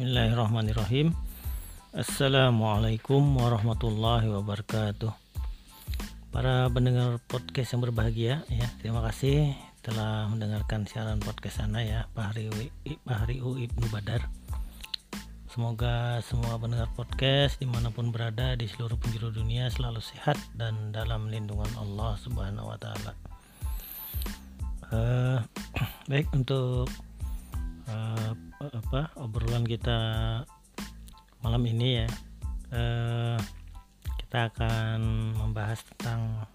Bismillahirrahmanirrahim. Assalamualaikum warahmatullahi wabarakatuh. Para pendengar podcast yang berbahagia ya Terima kasih telah mendengarkan siaran podcast Anda ya Pak U Ibnu Badar. Semoga semua pendengar podcast di mana pun berada di seluruh penjuru dunia selalu sehat dan dalam lindungan Allah Subhanahu Wa Taala. Uh, baik untuk uh, apa obrolan kita malam ini ya. Uh, kita akan membahas tentang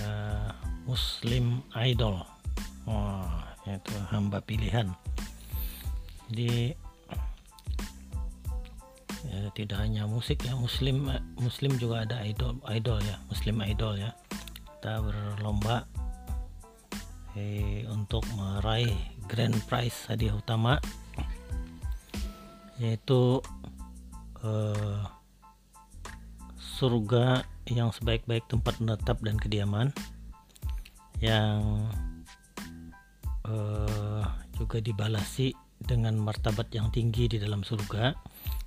uh, Muslim Idol. Oh, yaitu hamba pilihan. Jadi ya, tidak hanya musik ya Muslim Muslim juga ada idol idol ya Muslim idol ya. Kita berlomba eh, untuk meraih grand prize hadiah utama yaitu uh, surga yang sebaik-baik tempat menetap dan kediaman yang uh, juga dibalasi dengan martabat yang tinggi di dalam surga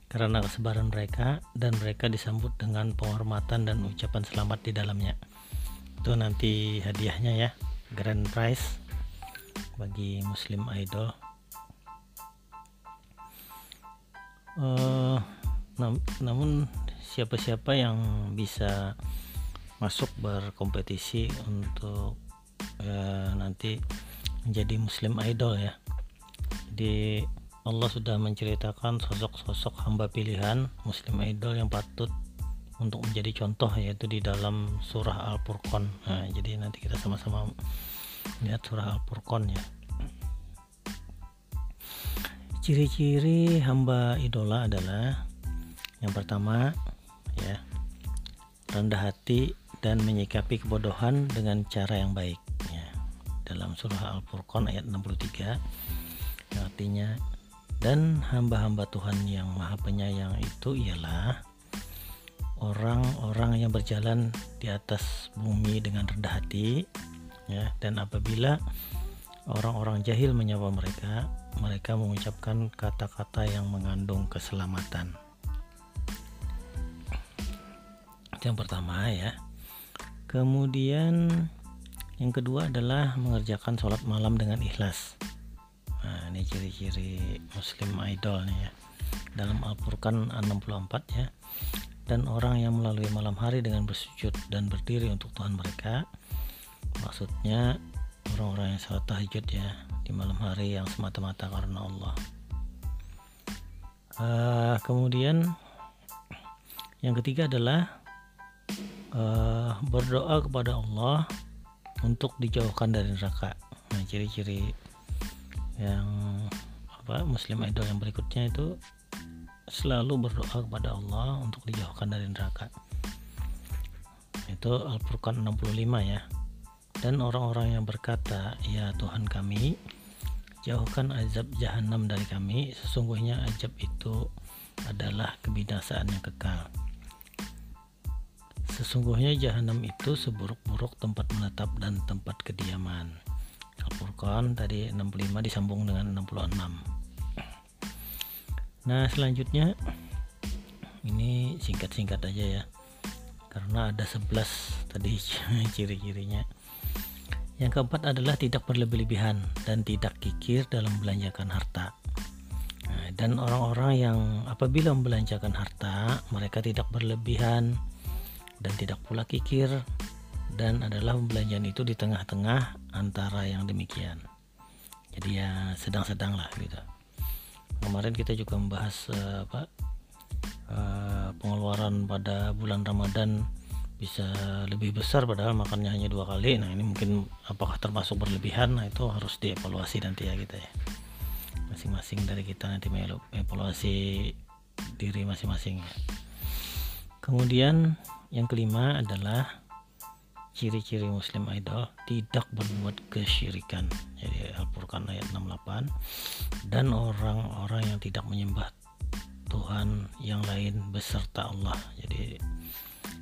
karena kesebaran mereka dan mereka disambut dengan penghormatan dan ucapan selamat di dalamnya. Itu nanti hadiahnya ya grand prize bagi muslim idol uh, nam namun siapa-siapa yang bisa masuk berkompetisi untuk uh, nanti menjadi muslim idol ya jadi Allah sudah menceritakan sosok-sosok hamba pilihan muslim idol yang patut untuk menjadi contoh yaitu di dalam surah Al-Furqan. Nah, jadi nanti kita sama-sama lihat surah Al-Furqan ya. Ciri-ciri hamba idola adalah yang pertama ya rendah hati dan menyikapi kebodohan dengan cara yang baik ya. Dalam surah Al-Furqan ayat 63 yang artinya dan hamba-hamba Tuhan yang Maha Penyayang itu ialah orang-orang yang berjalan di atas bumi dengan rendah hati ya dan apabila orang-orang jahil menyapa mereka mereka mengucapkan kata-kata yang mengandung keselamatan. Yang pertama ya. Kemudian yang kedua adalah mengerjakan sholat malam dengan ikhlas. Nah, ini ciri-ciri muslim idol nih ya. Dalam Al-Furqan 64 ya. Dan orang yang melalui malam hari dengan bersujud dan berdiri untuk Tuhan mereka. Maksudnya orang-orang yang salat tahajud ya di malam hari yang semata-mata karena Allah. Uh, kemudian yang ketiga adalah uh, berdoa kepada Allah untuk dijauhkan dari neraka. Nah, ciri-ciri yang apa Muslim idol yang berikutnya itu selalu berdoa kepada Allah untuk dijauhkan dari neraka. Itu Al-Furqan 65 ya. Dan orang-orang yang berkata, "Ya Tuhan kami, jauhkan azab jahanam dari kami. Sesungguhnya azab itu adalah kebinasaan yang kekal. Sesungguhnya jahanam itu seburuk-buruk tempat menetap dan tempat kediaman. Al-Furqan tadi 65 disambung dengan 66 nah selanjutnya ini singkat-singkat aja ya. Karena ada 11 tadi ciri-cirinya yang keempat adalah tidak berlebih-lebihan dan tidak kikir dalam belanjakan harta. Nah, dan orang-orang yang apabila membelanjakan harta, mereka tidak berlebihan dan tidak pula kikir dan adalah pembelanjaan itu di tengah-tengah antara yang demikian. Jadi ya sedang-sedang lah gitu. Kemarin kita juga membahas uh, apa uh, pengeluaran pada bulan Ramadan bisa lebih besar padahal makannya hanya dua kali. Nah ini mungkin apakah termasuk berlebihan? Nah itu harus dievaluasi nanti ya kita ya. Masing-masing dari kita nanti mengevaluasi diri masing-masing ya. kemudian yang kelima adalah ciri-ciri muslim idol tidak berbuat kesyirikan. Jadi Al-Furqan ayat 68 dan orang-orang yang tidak menyembah Tuhan yang lain beserta Allah. Jadi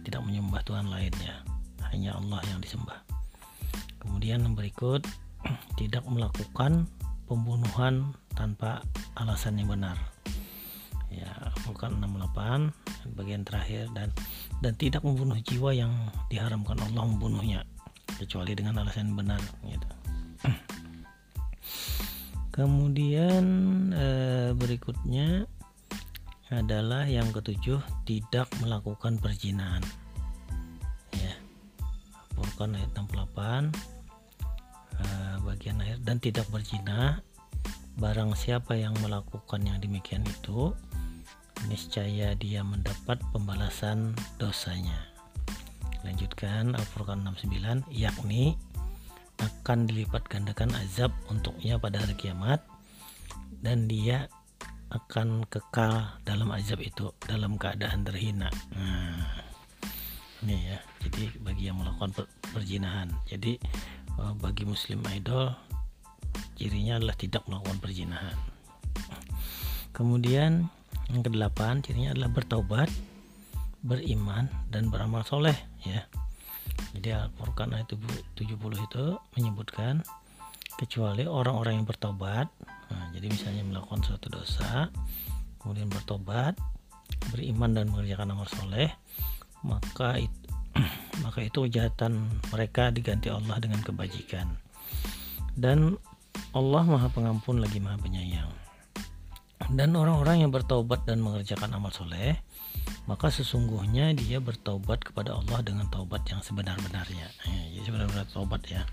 tidak menyembah Tuhan lainnya hanya Allah yang disembah kemudian yang berikut tidak melakukan pembunuhan tanpa alasan yang benar Al-Furqan 68 bagian terakhir dan dan tidak membunuh jiwa yang diharamkan Allah membunuhnya kecuali dengan alasan benar gitu. Kemudian eh, berikutnya adalah yang ketujuh tidak melakukan perzinahan. Ya. Furqan ayat 68 eh, bagian akhir dan tidak berzina barang siapa yang melakukan yang demikian itu niscaya dia mendapat pembalasan dosanya lanjutkan Al-Furqan 69 yakni akan dilipat gandakan azab untuknya pada hari kiamat dan dia akan kekal dalam azab itu dalam keadaan terhina. Nah, ini ya. Jadi bagi yang melakukan per perjinahan jadi eh, bagi muslim idol cirinya adalah tidak melakukan perzinahan. Kemudian yang kedelapan cirinya adalah bertobat beriman dan beramal soleh ya. Jadi Al-Furqan ayat 70 itu menyebutkan kecuali orang-orang yang bertobat nah, jadi misalnya melakukan suatu dosa kemudian bertobat beriman dan mengerjakan amal soleh maka itu maka itu kejahatan mereka diganti Allah dengan kebajikan. Dan Allah maha pengampun lagi maha penyayang. Dan orang-orang yang bertobat dan mengerjakan amal soleh maka sesungguhnya dia bertobat kepada Allah dengan taubat yang sebenar-benarnya. Ya, jadi sebenar-benar tobat ya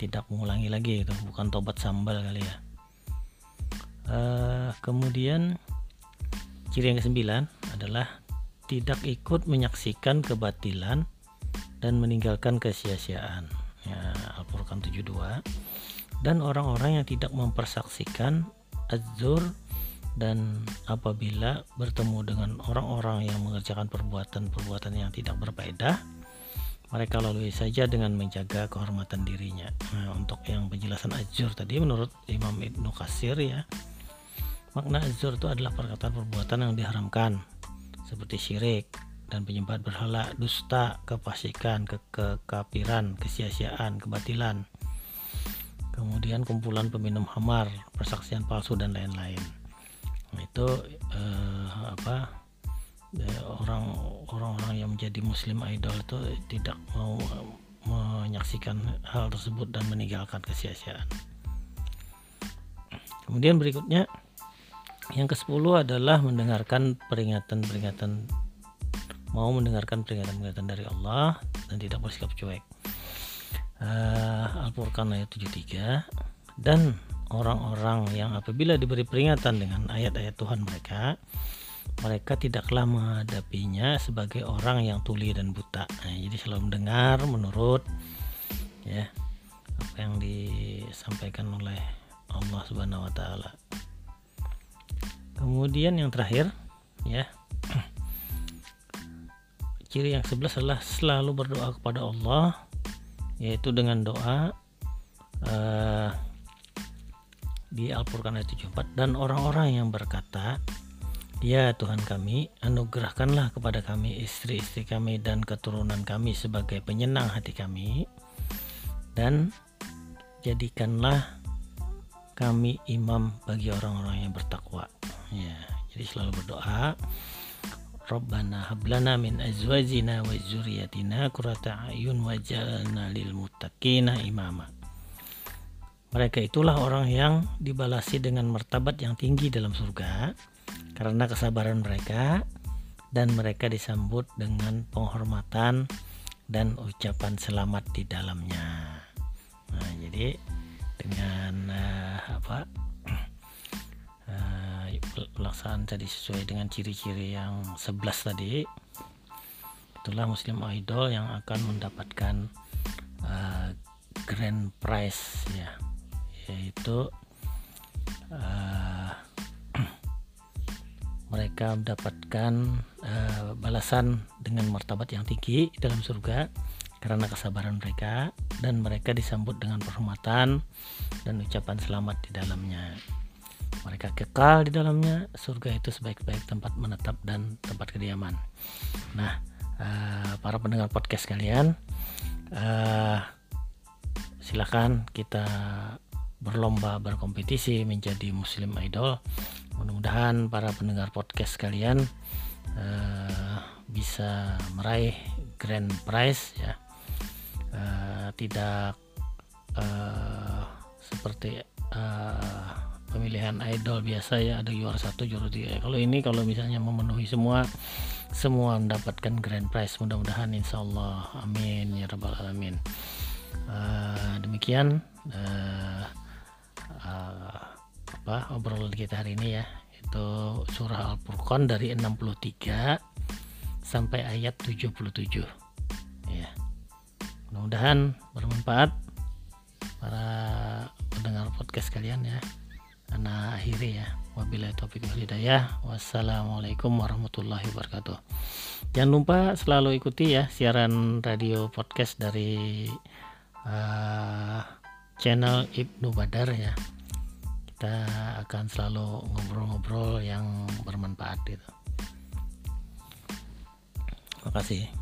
tidak mengulangi lagi itu bukan tobat sambal kali ya uh, kemudian ciri yang kesembilan adalah tidak ikut menyaksikan kebatilan dan meninggalkan kesia-siaan. Ya Al-Furqan 72 dan orang-orang yang tidak mempersaksikan azur dan apabila bertemu dengan orang-orang yang mengerjakan perbuatan-perbuatan yang tidak berfaedah mereka lalui saja dengan menjaga kehormatan dirinya. Nah, untuk yang penjelasan azur tadi menurut Imam Ibnu Kasir ya makna azur itu adalah perkataan perbuatan yang diharamkan seperti syirik dan penyembahan berhala, dusta, kefasikan, ke kekafiran, kesia-siaan, kebatilan, kemudian kumpulan peminum hamar, persaksian palsu dan lain-lain. Nah, itu eh, apa eh, orang orang-orang yang menjadi muslim idol itu tidak mau menyaksikan hal tersebut dan meninggalkan kesia-siaan. Kemudian berikutnya yang ke-10 adalah mendengarkan peringatan-peringatan mau mendengarkan peringatan-peringatan dari Allah dan tidak bersikap cuek uh, Al-Furqan ayat 73 dan orang-orang yang apabila diberi peringatan dengan ayat-ayat Tuhan mereka mereka tidaklah menghadapinya sebagai orang yang tuli dan buta nah, jadi selalu mendengar menurut ya apa yang disampaikan oleh Allah Subhanahu wa taala. Kemudian yang terakhir ya. Ciri yang 11 adalah selalu berdoa kepada Allah yaitu dengan doa uh, di Al-Furqan ayat 74 dan orang-orang yang berkata Ya Tuhan kami, anugerahkanlah kepada kami istri-istri kami dan keturunan kami sebagai penyenang hati kami dan jadikanlah kami imam bagi orang-orang yang bertakwa. Jadi selalu berdoa Rabbana hablana min azwajina wa zuriyatina qurrata ayun waj'alna lil muttaqina imama. Mereka itulah orang yang dibalasi dengan martabat yang tinggi dalam surga karena kesabaran mereka dan mereka disambut dengan penghormatan dan ucapan selamat di dalamnya. Nah, jadi dengan uh, apa pelaksanaan tadi sesuai dengan ciri-ciri yang 11 tadi. Itulah muslim idol yang akan mendapatkan uh, grand prize ya. Yaitu uh, mereka mendapatkan uh, balasan dengan martabat yang tinggi dalam surga karena kesabaran mereka dan mereka disambut dengan penghormatan dan ucapan selamat di dalamnya mereka kekal di dalamnya. Surga itu sebaik-baik tempat menetap dan tempat kediaman. Nah uh, para pendengar podcast kalian uh, silakan kita berlomba berkompetisi menjadi muslim idol. Mudah-mudahan para pendengar podcast kalian uh, bisa meraih grand prize ya. Uh, tidak uh, seperti uh, pemilihan idol biasa ya ada juara satu juara tiga kalau ini kalau misalnya memenuhi semua semua mendapatkan grand prize mudah-mudahan insya Allah amin ya rabbal alamin. Uh, demikian uh, uh, apa obrolan kita hari ini ya. Itu surah Al-Furqan dari 63 sampai ayat 77 ya. Mudah-mudahan bermanfaat para pendengar podcast kalian ya Ana akhiri ya. Wabillahi taufiq wal hidayah. Wassalamualaikum warahmatullahi wabarakatuh. Jangan lupa selalu ikuti ya siaran radio podcast dari uh, channel Ibnu Badar ya. Kita akan selalu ngobrol-ngobrol yang bermanfaat itu terima kasih